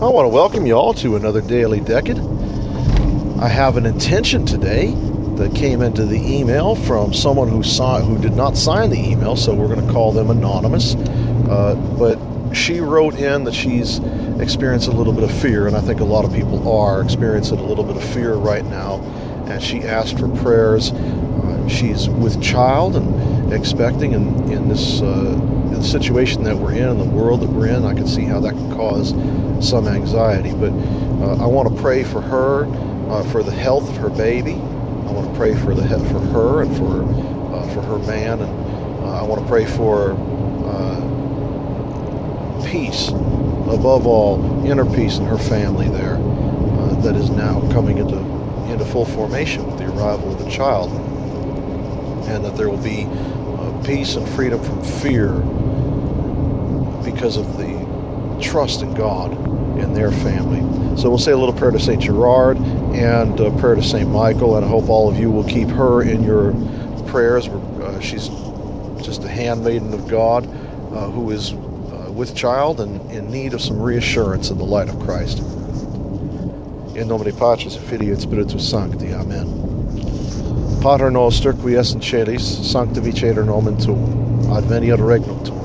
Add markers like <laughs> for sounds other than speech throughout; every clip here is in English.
I want to welcome you all to another Daily Decade. I have an intention today that came into the email from someone who saw who did not sign the email, so we're going to call them anonymous. Uh, but she wrote in that she's experienced a little bit of fear, and I think a lot of people are experiencing a little bit of fear right now. And she asked for prayers. Uh, she's with child and expecting, and in this uh, the situation that we're in, the world that we're in, I can see how that can cause some anxiety. But uh, I want to pray for her, uh, for the health of her baby. I want to pray for the for her and for uh, for her man, and uh, I want to pray for uh, peace, above all, inner peace in her family there, uh, that is now coming into into full formation with the arrival of the child, and that there will be peace and freedom from fear because of the trust in God in their family. So we'll say a little prayer to St. Gerard and a prayer to St. Michael, and I hope all of you will keep her in your prayers. Uh, she's just a handmaiden of God uh, who is uh, with child and in need of some reassurance in the light of Christ. In nomine Patris et Filii et Spiritus Sancti. Amen. Pater noster, qui es in celis, sanctificetur nomen tuum, adveniat regnum tuum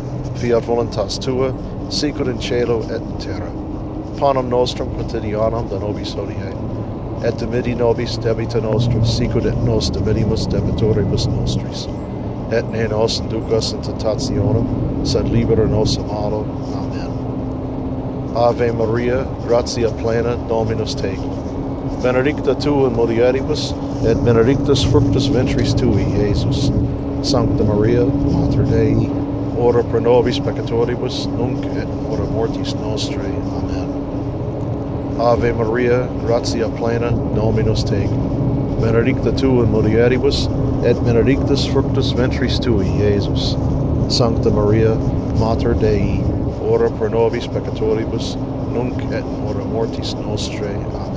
fiat voluntas tua, sicut in cielo et in terra. Panem nostrum quotidianum da nobis hodie, et dimiti nobis debita nostra, sicut et nos dimittimus debitoribus nostris. Et ne nos inducas in tentationem, sed libera nos a malo. Amen. Ave Maria, gratia plena, Dominus tecum. Benedicta tu in mulieribus, et benedictus fructus ventris tui, Jesus. Sancta Maria, Mater Dei, ora pro nobis peccatoribus, nunc et ora mortis nostrae. Amen. Ave Maria, gratia plena, Dominus tecum. Benedicta tu in mulieribus, et benedictus fructus ventris tui, Jesus. Sancta Maria, Mater Dei, ora pro nobis peccatoribus, nunc et ora mortis nostrae. Amen.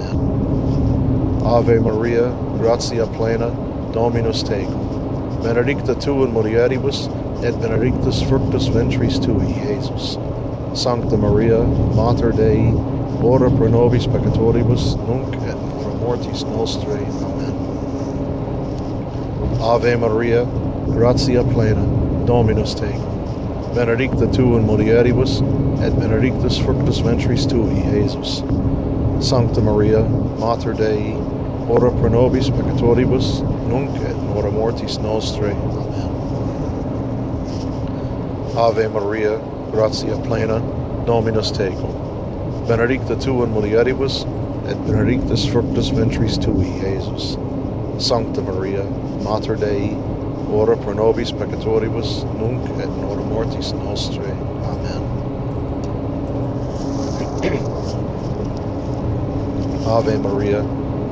Ave Maria, gratia plena, Dominus tecum. Benedicta tu in mulieribus, et benedictus fructus ventris tui, Iesus. Sancta Maria, Mater Dei, ora pro nobis peccatoribus, nunc et pro mortis nostrae. Amen. Ave Maria, gratia plena, Dominus tecum. Benedicta tu in mulieribus, et benedictus fructus ventris tui, Iesus. Sancta Maria, Mater Dei, ora pro nobis peccatoribus, nunc et ora mortis nostrae. Amen. Ave Maria, gratia plena, Dominus tecum. Benedicta tu in mulieribus, et benedictus fructus ventris tui, Jesus. Sancta Maria, Mater Dei, ora pro nobis peccatoribus, nunc et in hora mortis nostrae. Amen. Ave Maria,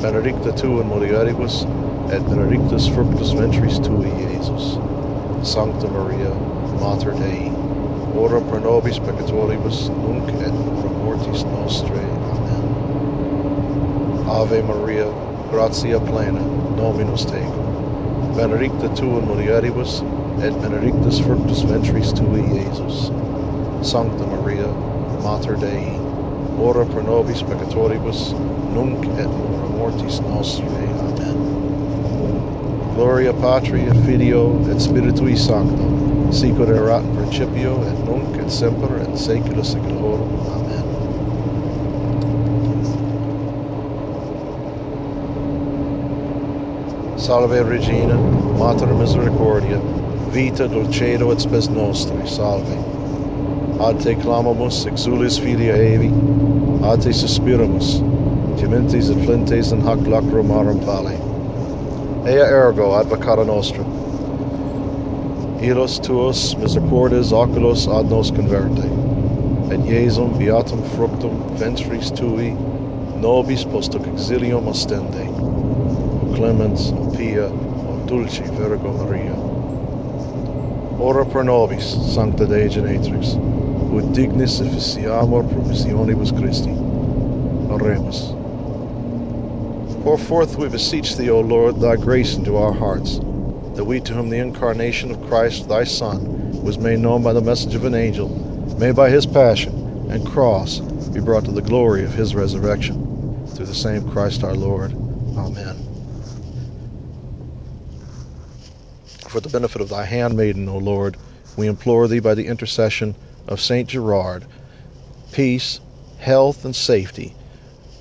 Benedicta tu in mulieribus, et benedictus fructus ventris tui, Iesus. Sancta Maria, Mater Dei, ora pro nobis peccatoribus, nunc et hora mortis nostrae. Amen. Ave Maria, gratia plena, Dominus tecum. Benedicta tu in mulieribus, et benedictus fructus ventris tui, Iesus. Sancta Maria, Mater Dei, ora pro nobis peccatoribus, nunc et mortis. Amen. Gloria Patri et Filio et Spiritui Sancto, sicut erat in principio et nunc et semper et saecula saeculorum. Amen. Salve Regina, Mater Misericordia, vita dulcedo et spes nostri, salve. Ad te clamamus, exulis filia evi, ad te suspiramus, gementes et flentes in hac lacrimarum vale. Ea ergo advocata nostra, ilos tuos misericordes oculos ad nos converte, et Iesum beatum fructum ventris tui nobis post hoc exilium ostende, o clemens, o pia, o dulci Virgo Maria. Ora pro nobis, Sancta Dei Genetrix, ut dignis efficiamur promissionibus Christi. Oremus. Pour forth, we beseech thee, O Lord, thy grace into our hearts, that we to whom the incarnation of Christ, thy Son, was made known by the message of an angel, may by his passion and cross be brought to the glory of his resurrection. Through the same Christ our Lord. Amen. For the benefit of thy handmaiden, O Lord, we implore thee by the intercession of Saint Gerard, peace, health, and safety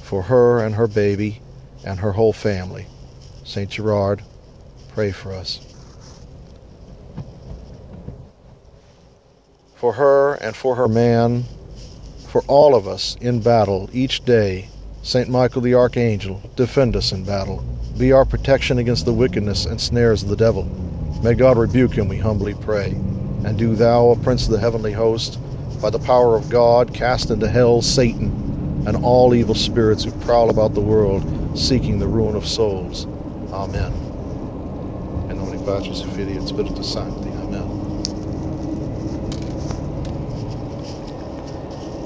for her and her baby and her whole family. Saint Gerard, pray for us. For her and for her man, for all of us in battle each day, Saint Michael the Archangel, defend us in battle. Be our protection against the wickedness and snares of the devil. May God rebuke him, we humbly pray. And do thou, O Prince of the heavenly host, by the power of God, cast into hell Satan and all evil spirits who prowl about the world, seeking the ruin of souls. Amen. In nomine Patris et Filii et Spiritus Sancti. Amen.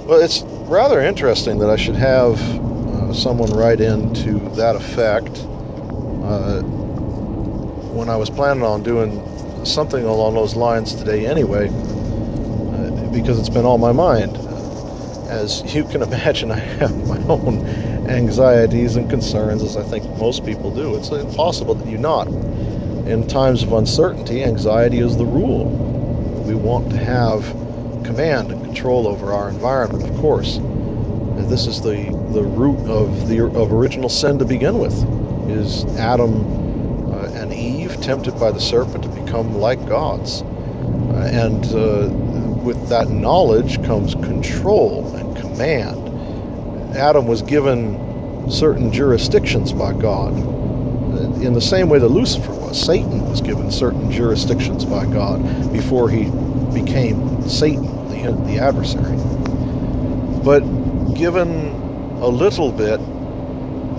Well, it's rather interesting that I should have uh, someone write in to that effect. Uh, when I was planning on doing something along those lines today anyway, uh, because it's been on my mind. As you can imagine, I have my <laughs> own anxieties and concerns, as I think most people do. It's impossible that you not. In times of uncertainty, anxiety is the rule. We want to have command and control over our environment, of course. This is the, the root of the of original sin to begin with. Is Adam uh, and Eve tempted by the serpent to become like gods? Uh, and uh, with that knowledge comes control command. Adam was given certain jurisdictions by God, in the same way that Lucifer was. Satan was given certain jurisdictions by God before he became Satan, the, the adversary. But given a little bit,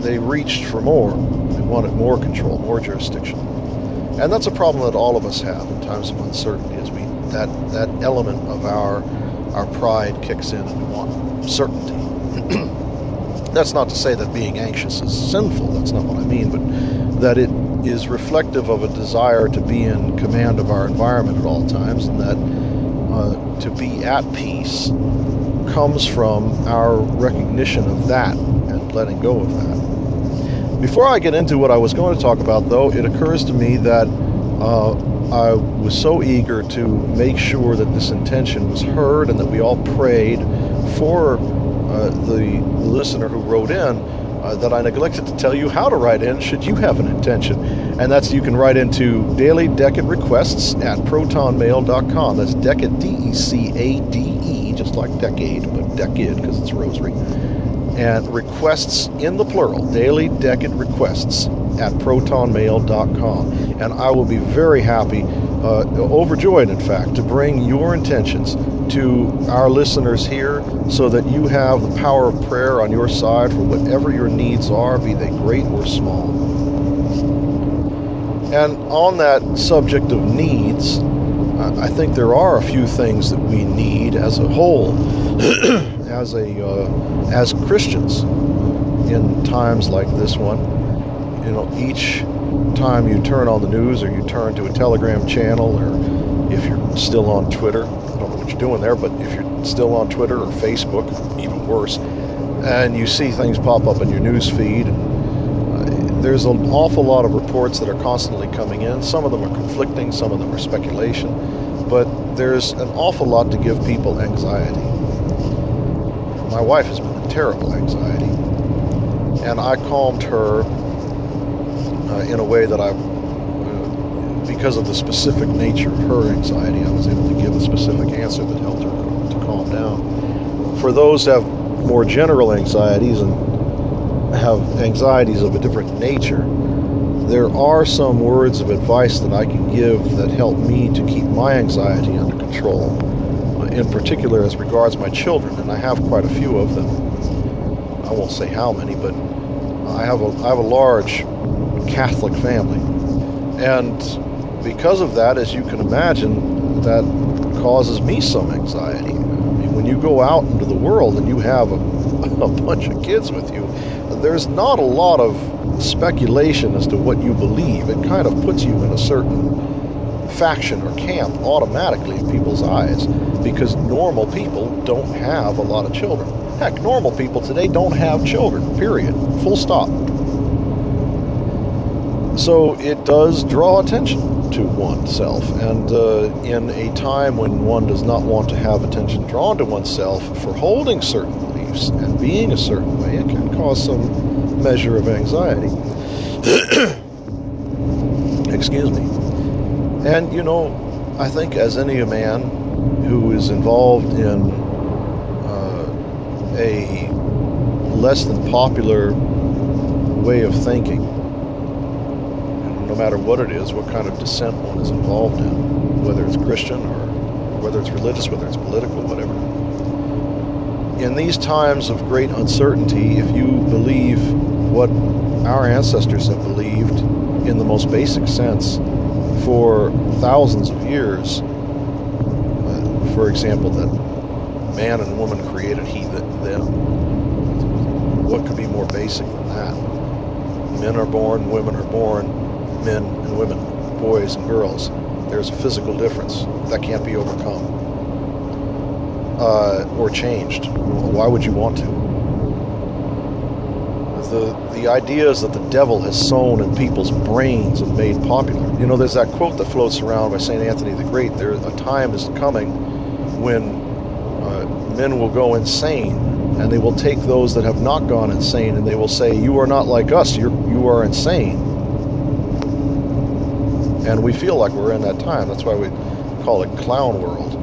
they reached for more. They wanted more control, more jurisdiction. And that's a problem that all of us have in times of uncertainty, as we that that element of our our pride kicks in and we want certainty. <clears throat> that's not to say that being anxious is sinful. That's not what I mean, but that it is reflective of a desire to be in command of our environment at all times, and that uh, to be at peace comes from our recognition of that and letting go of that. Before I get into what I was going to talk about, though, it occurs to me that uh, I was so eager to make sure that this intention was heard and that we all prayed for uh, the listener who wrote in uh, that I neglected to tell you how to write in should you have an intention. And that's you can write into daily decade requests at protonmail.com. That's decade, D E C A D E, just like decade, but decade because it's rosary. And requests in the plural, daily decade requests at protonmail.com. And I will be very happy, uh, overjoyed, in fact, to bring your intentions to our listeners here so that you have the power of prayer on your side for whatever your needs are, be they great or small. And on that subject of needs, I think there are a few things that we need as a whole, <clears throat> as a uh, as Christians, in times like this one. You know, each time you turn on the news or you turn to a Telegram channel, or if you're still on Twitter, You're doing there, but if you're still on Twitter or Facebook, even worse, and you see things pop up in your news feed. There's an awful lot of reports that are constantly coming in. Some of them are conflicting, some of them are speculation, but there's an awful lot to give people anxiety. My wife has been in terrible anxiety, and I calmed her uh, in a way that I, uh, because of the specific nature of her anxiety, I was able to give a specific answer that helped her to calm down. For those that have more general anxieties and have anxieties of a different nature, there are some words of advice that I can give that help me to keep my anxiety under control, uh, in particular as regards my children, and I have quite a few of them. I won't say how many, but I have a, I have a large Catholic family. And because of that, as you can imagine, that causes me some anxiety. I mean, when you go out into the world and you have a, <laughs> a bunch of kids with you, there's not a lot of speculation as to what you believe. It kind of puts you in a certain faction or camp automatically in people's eyes because normal people don't have a lot of children. Heck, normal people today don't have children, period. Full stop. So it does draw attention to oneself, and uh, in a time when one does not want to have attention drawn to oneself for holding certain beliefs and being a certain way, it can cause some measure of anxiety. <clears throat> Excuse me. And you know, I think as any man who is involved in uh, a less than popular way of thinking, no matter what it is, what kind of dissent one is involved in, whether it's Christian or whether it's religious, whether it's political, whatever. In these times of great uncertainty, if you believe what our ancestors have believed in the most basic sense for thousands of years, uh, for example, that man and woman created he, that them. What could be more basic than that? Men are born, women are born, men and women, boys and girls. There's a physical difference that can't be overcome uh, or changed. Why would you want to? The, the ideas that the devil has sown in people's brains and made popular. You know, there's that quote that floats around by St. Anthony the Great there, a time is coming when uh, men will go insane and they will take those that have not gone insane and they will say, You are not like us, You're, you are insane. And we feel like we're in that time. That's why we call it clown world.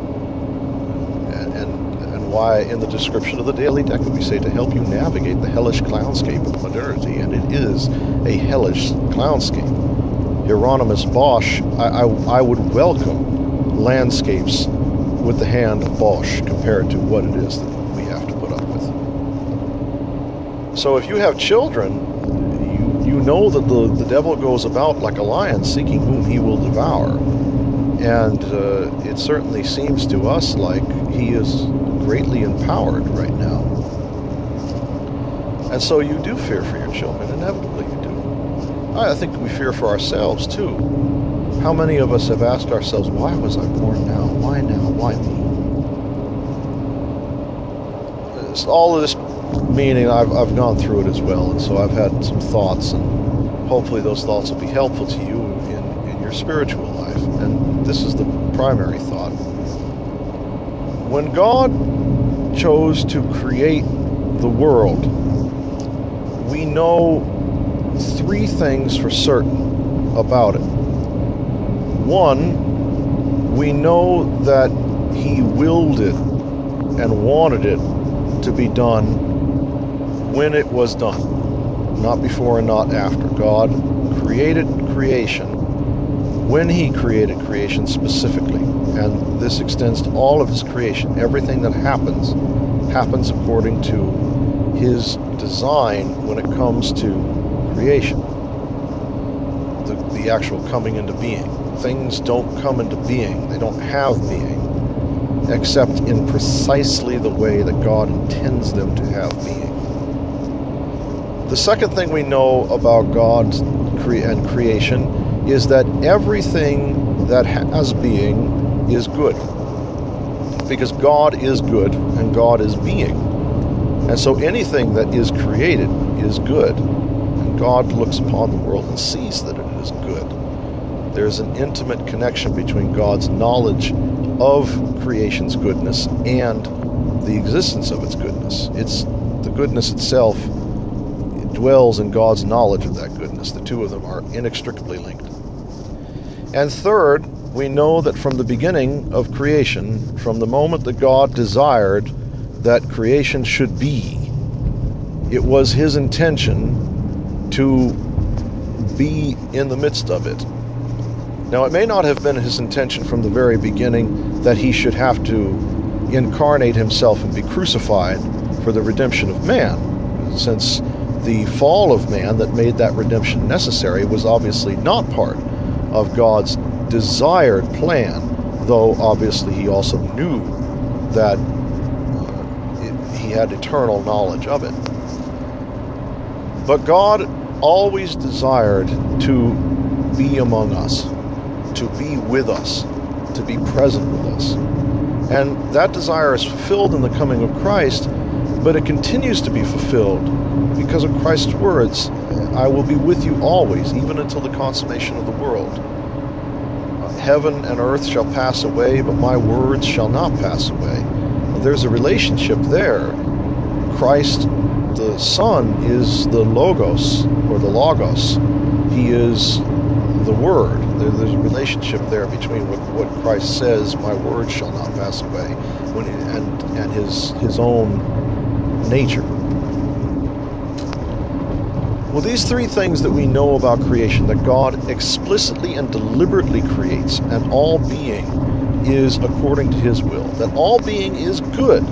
And, and, and why in the description of the Daily Decade we say to help you navigate the hellish clownscape of modernity. And it is a hellish clownscape. Hieronymus Bosch, I, I, I would welcome landscapes with the hand of Bosch compared to what it is that we have to put up with. So if you have children, know that the, the devil goes about like a lion seeking whom he will devour. And uh, it certainly seems to us like he is greatly empowered right now. And so you do fear for your children, inevitably you do. I think we fear for ourselves too. How many of us have asked ourselves, why was I born now? Why now? Why me? All of this meaning I've, I've gone through it as well, and so I've had some thoughts, and hopefully those thoughts will be helpful to you in, in your spiritual life. And this is the primary thought. When God chose to create the world, we know three things for certain about it. One, we know that He willed it and wanted it to be done when it was done, not before and not after. God created creation when He created creation specifically, and this extends to all of His creation. Everything that happens happens according to His design when it comes to creation, the, the actual coming into being. Things don't come into being, they don't have being, except in precisely the way that God intends them to have being. The second thing we know about God and creation is that everything that has being is good. Because God is good and God is being. And so anything that is created is good. And God looks upon the world and sees that it is good. There's an intimate connection between God's knowledge of creation's goodness and the existence of its goodness. It's the goodness itself dwells in God's knowledge of that goodness. The two of them are inextricably linked. And third, we know that from the beginning of creation, from the moment that God desired that creation should be, it was his intention to be in the midst of it. Now, it may not have been his intention from the very beginning that he should have to incarnate himself and be crucified for the redemption of man, since the fall of man that made that redemption necessary was obviously not part of God's desired plan, though obviously he also knew that uh, it, he had eternal knowledge of it. But God always desired to be among us, to be with us, to be present with us. And that desire is fulfilled in the coming of Christ, but it continues to be fulfilled because of Christ's words I will be with you always, even until the consummation of the world. Uh, heaven and earth shall pass away, but my words shall not pass away. There's a relationship there. Christ, the Son, is the Logos, or the Logos. He is the Word. there's a relationship there between what, Christ says, my word shall not pass away, and, his own nature. Well, these three things that we know about creation that God explicitly and deliberately creates, and all being is according to His will, that all being is good,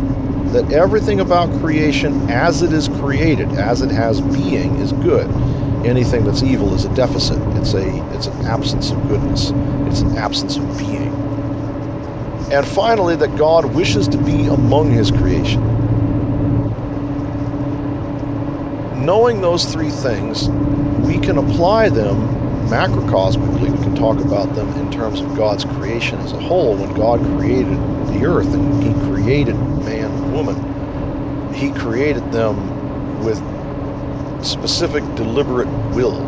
that everything about creation as it is created, as it has being, is good. Anything that's evil is a deficit. It's a it's an absence of goodness. It's an absence of being. And finally, that God wishes to be among His creation knowing those three things, we can apply them macrocosmically. We can talk about them in terms of God's creation as a whole. When God created the earth and He created man and woman, He created them with specific, deliberate will.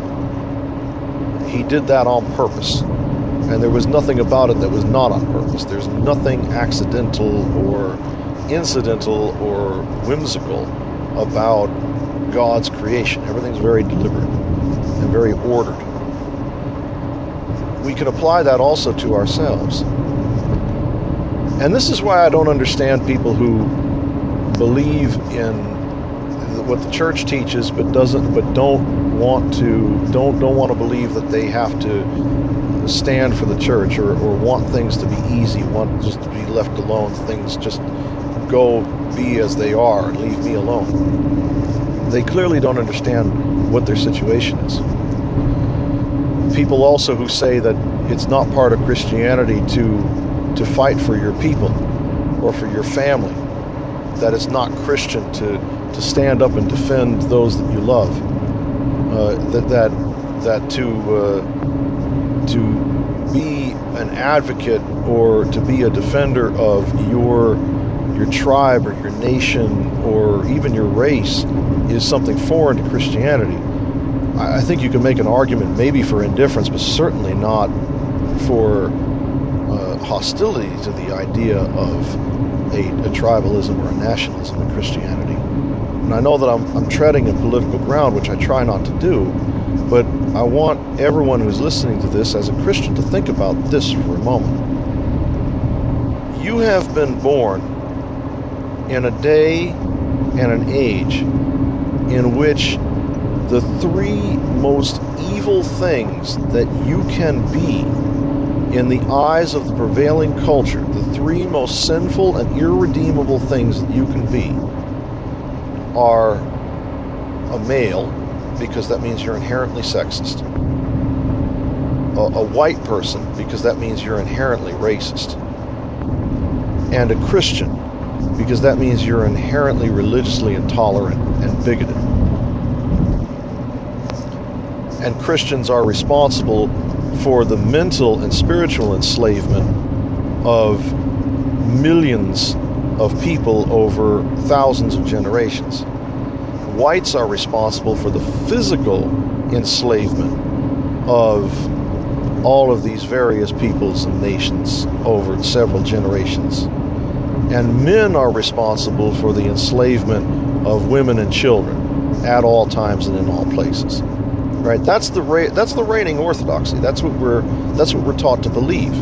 He did that on purpose. And there was nothing about it that was not on purpose. There's nothing accidental or incidental or whimsical about God's creation. Everything's very deliberate and very ordered. We can apply that also to ourselves. And this is why I don't understand people who believe in what the church teaches but doesn't but don't want to don't don't want to believe that they have to stand for the church or, or want things to be easy, want just to be left alone, things just go be as they are and leave me alone they clearly don't understand what their situation is. People also who say that it's not part of Christianity to to fight for your people or for your family, that it's not Christian to to stand up and defend those that you love, uh, that that that to uh, to be an advocate or to be a defender of your your tribe or your nation or even your race is something foreign to Christianity, I think you can make an argument maybe for indifference, but certainly not for uh, hostility to the idea of a, a, tribalism or a nationalism in Christianity. And I know that I'm, I'm treading in political ground, which I try not to do, but I want everyone who's listening to this as a Christian to think about this for a moment. You have been born in a day and an age in which the three most evil things that you can be in the eyes of the prevailing culture, the three most sinful and irredeemable things that you can be, are a male, because that means you're inherently sexist, a, a white person, because that means you're inherently racist, and a Christian, because that means you're inherently religiously intolerant and bigoted. And Christians are responsible for the mental and spiritual enslavement of millions of people over thousands of generations. Whites are responsible for the physical enslavement of all of these various peoples and nations over several generations and men are responsible for the enslavement of women and children. at all times and in all places. Right? That's the ra- that's the reigning orthodoxy. That's what we're that's what we're taught to believe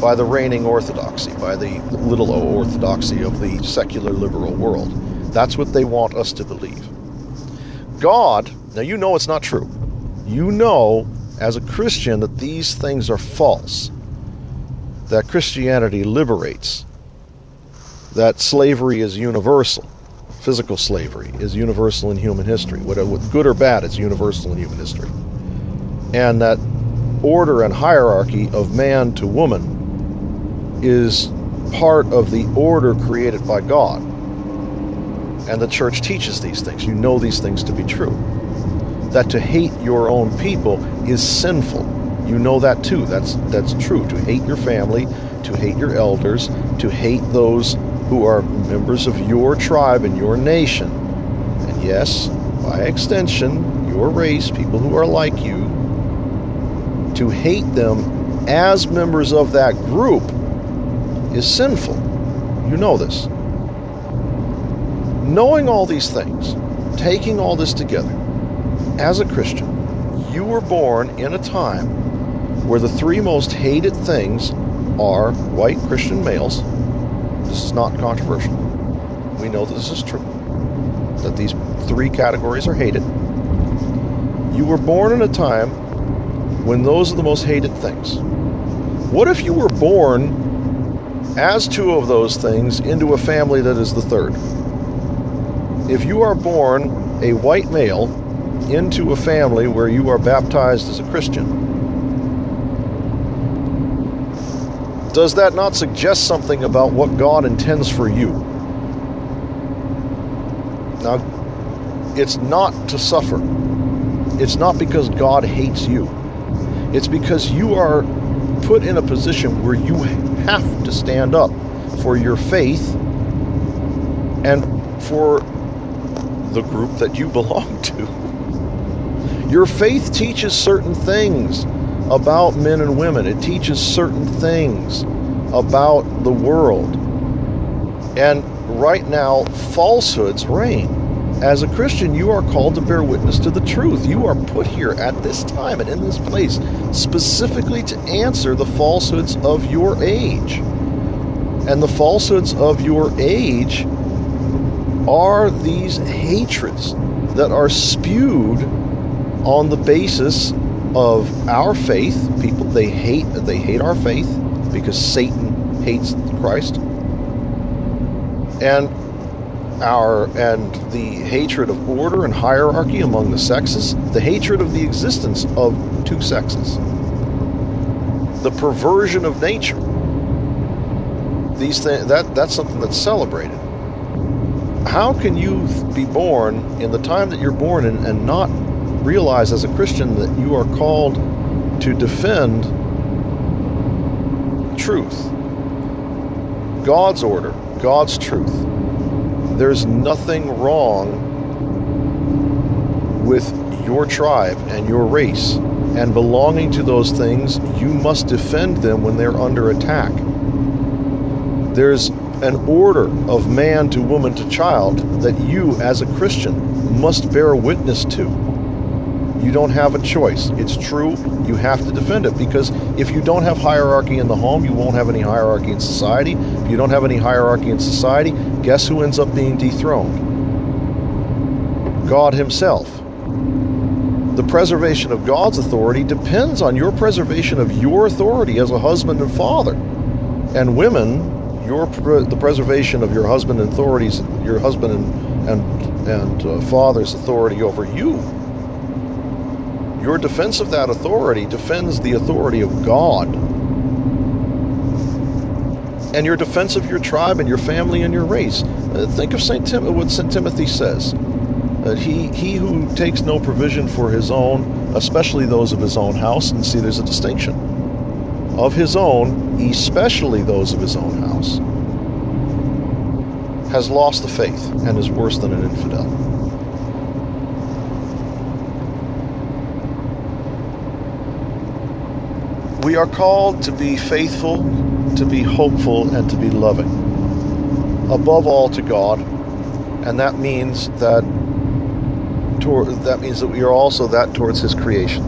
by the reigning orthodoxy, by the little o orthodoxy of the secular liberal world. That's what they want us to believe. God, now you know it's not true. You know as a Christian that these things are false. That Christianity liberates. That slavery is universal. Physical slavery is universal in human history. Whether good or bad, it's universal in human history. And that order and hierarchy of man to woman is part of the order created by God. And the church teaches these things. You know these things to be true that to hate your own people is sinful. You know that too. That's that's true. To hate your family, to hate your elders, to hate those who are members of your tribe and your nation. And yes, by extension, your race, people who are like you, to hate them as members of that group is sinful. You know this. Knowing all these things, taking all this together, as a Christian, you were born in a time where the three most hated things are white Christian males. This is not controversial. We know that this is true, that these three categories are hated. You were born in a time when those are the most hated things. What if you were born as two of those things into a family that is the third? If you are born a white male into a family where you are baptized as a Christian. Does that not suggest something about what God intends for you? Now, it's not to suffer. It's not because God hates you. It's because you are put in a position where you have to stand up for your faith and for the group that you <laughs> belong to. Your faith teaches certain things about men and women, it teaches certain things about the world. And right now, falsehoods reign. As a Christian, you are called to bear witness to the truth. You are put here at this time and in this place specifically to answer the falsehoods of your age. And the falsehoods of your age are these hatreds that are spewed on the basis of our faith. People they hate they hate our faith because Satan hates Christ. And our and the hatred of order and hierarchy among the sexes, the hatred of the existence of two sexes, the perversion of nature. These things that that's something that's celebrated. How can you be born in the time that you're born in and not realize as a Christian that you are called to defend truth, God's order, God's truth. There's nothing wrong with your tribe and your race, and belonging to those things, you must defend them when they're under attack. There's an order of man to woman to child that you, as a Christian, must bear witness to. You don't have a choice. It's true. You have to defend it because if you don't have hierarchy in the home, you won't have any hierarchy in society. If you don't have any hierarchy in society, guess who ends up being dethroned? God Himself. The preservation of God's authority depends on your preservation of your authority as a husband and father. And women, your the preservation of your husband and authorities, your husband and and, and uh, father's authority over you your defense of that authority defends the authority of God. And your defense of your tribe and your family and your race. Uh, think of Saint Tim- what Saint Timothy says. That he he who takes no provision for his own, especially those of his own house, and see there's a distinction. Of his own, especially those of his own house, has lost the faith and is worse than an infidel. We are called to be faithful, to be hopeful, and to be loving. Above all, to God. And that means that that means that we are also that towards His creation.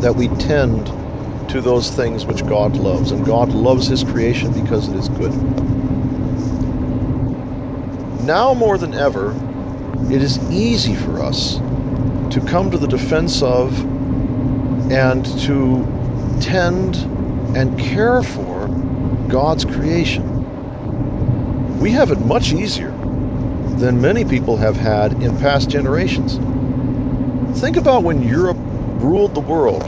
That we tend to those things which God loves, and God loves His creation because it is good. Now more than ever, it is easy for us to come to the defense of and to tend and care for God's creation. We have it much easier than many people have had in past generations. Think about when Europe ruled the world.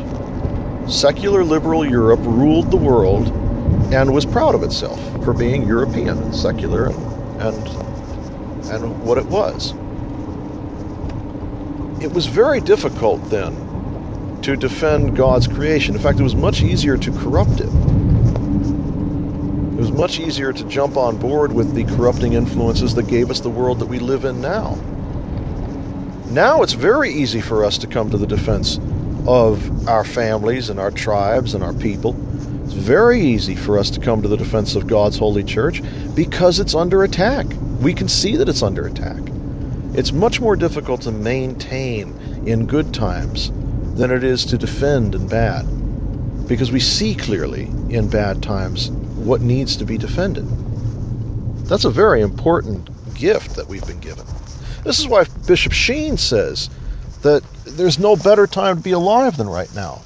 Secular liberal Europe ruled the world and was proud of itself for being European and secular and and what it was. It was very difficult then to defend God's creation. In fact, it was much easier to corrupt it. It was much easier to jump on board with the corrupting influences that gave us the world that we live in now. Now it's very easy for us to come to the defense of our families and our tribes and our people. It's very easy for us to come to the defense of God's holy church because it's under attack. We can see that it's under attack. It's much more difficult to maintain in good times than it is to defend in bad because we see clearly in bad times what needs to be defended. That's a very important gift that we've been given. This is why Bishop Sheen says that there's no better time to be alive than right now.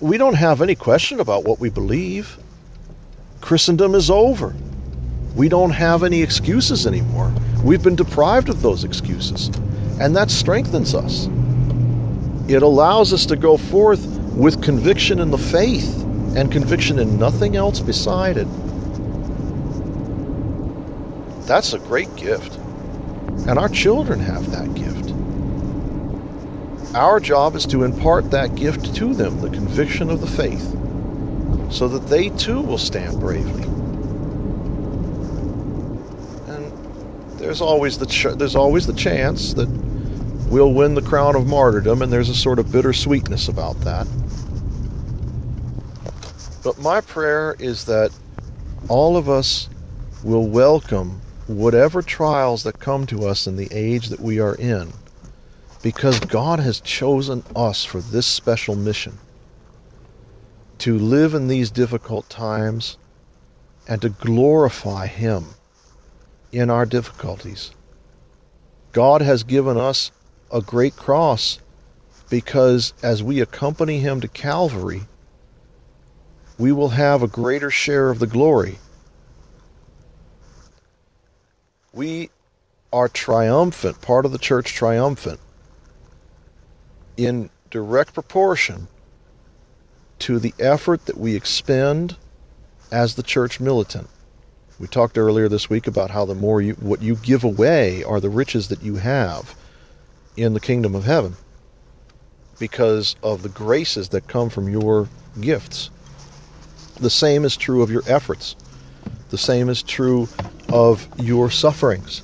We don't have any question about what we believe. Christendom is over. We don't have any excuses anymore. We've been deprived of those excuses, and that strengthens us. It allows us to go forth with conviction in the faith and conviction in nothing else beside it. That's a great gift. And our children have that gift. Our job is to impart that gift to them, the conviction of the faith, so that they too will stand bravely. And there's always the ch- there's always the chance that we'll win the crown of martyrdom, and there's a sort of bittersweetness about that. But my prayer is that all of us will welcome whatever trials that come to us in the age that we are in, because God has chosen us for this special mission to live in these difficult times and to glorify Him in our difficulties. God has given us a great cross because as we accompany Him to Calvary, we will have a greater share of the glory. We are triumphant, part of the church triumphant, in direct proportion to the effort that we expend as the church militant. We talked earlier this week about how the more you, what you give away are the riches that you have in the kingdom of heaven because of the graces that come from your gifts. The same is true of your efforts. The same is true of your sufferings.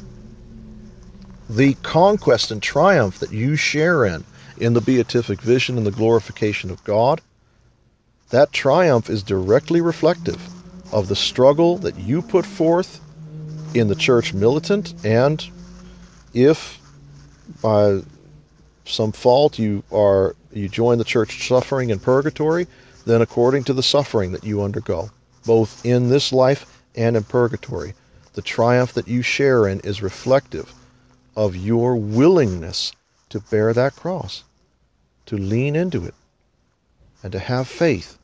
The conquest and triumph that you share in, in the beatific vision and the glorification of God, that triumph is directly reflective of the struggle that you put forth in the church militant, and if by some fault you are you join the church suffering in purgatory, then according to the suffering that you undergo, both in this life and in purgatory, the triumph that you share in is reflective of your willingness to bear that cross, to lean into it, and to have faith.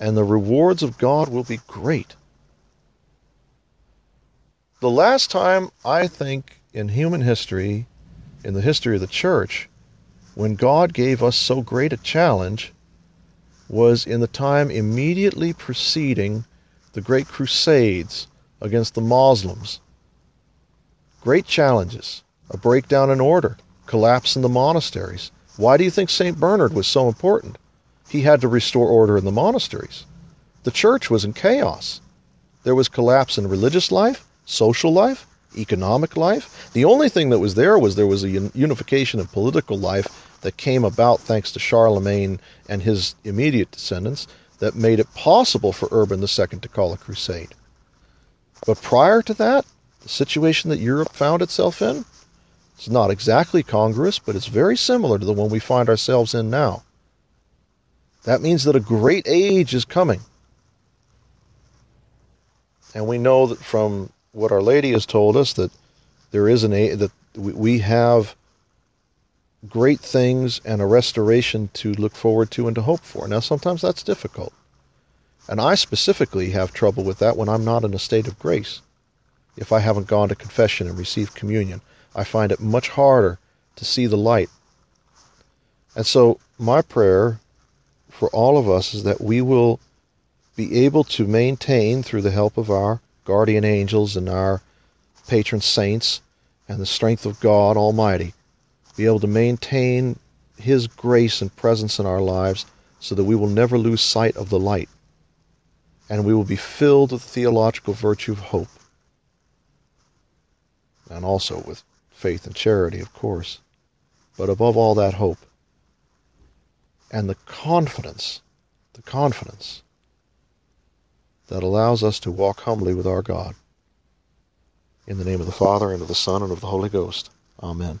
And the rewards of God will be great. The last time, I think, in human history, in the history of the church, when God gave us so great a challenge, was in the time immediately preceding the great crusades against the Muslims. Great challenges, a breakdown in order, collapse in the monasteries. Why do you think St. Bernard was so important? He had to restore order in the monasteries. The church was in chaos. There was collapse in religious life, social life, economic life. The only thing that was there was there was a unification of political life that came about thanks to Charlemagne and his immediate descendants that made it possible for Urban II to call a crusade. But prior to that, the situation that Europe found itself in, It's not exactly congruous, but it's very similar to the one we find ourselves in now. That means that a great age is coming. And we know that from what Our Lady has told us that there is an that we have great things and a restoration to look forward to and to hope for. Now, sometimes that's difficult. And I specifically have trouble with that when I'm not in a state of grace. If I haven't gone to confession and received communion, I find it much harder to see the light. And so, my prayer for all of us is that we will be able to maintain, through the help of our guardian angels and our patron saints and the strength of God Almighty, be able to maintain His grace and presence in our lives so that we will never lose sight of the light. And we will be filled with the theological virtue of hope. And also with faith and charity, of course. But above all that, hope. And the confidence, the confidence that allows us to walk humbly with our God. In the name of the Father, and of the Son, and of the Holy Ghost. Amen.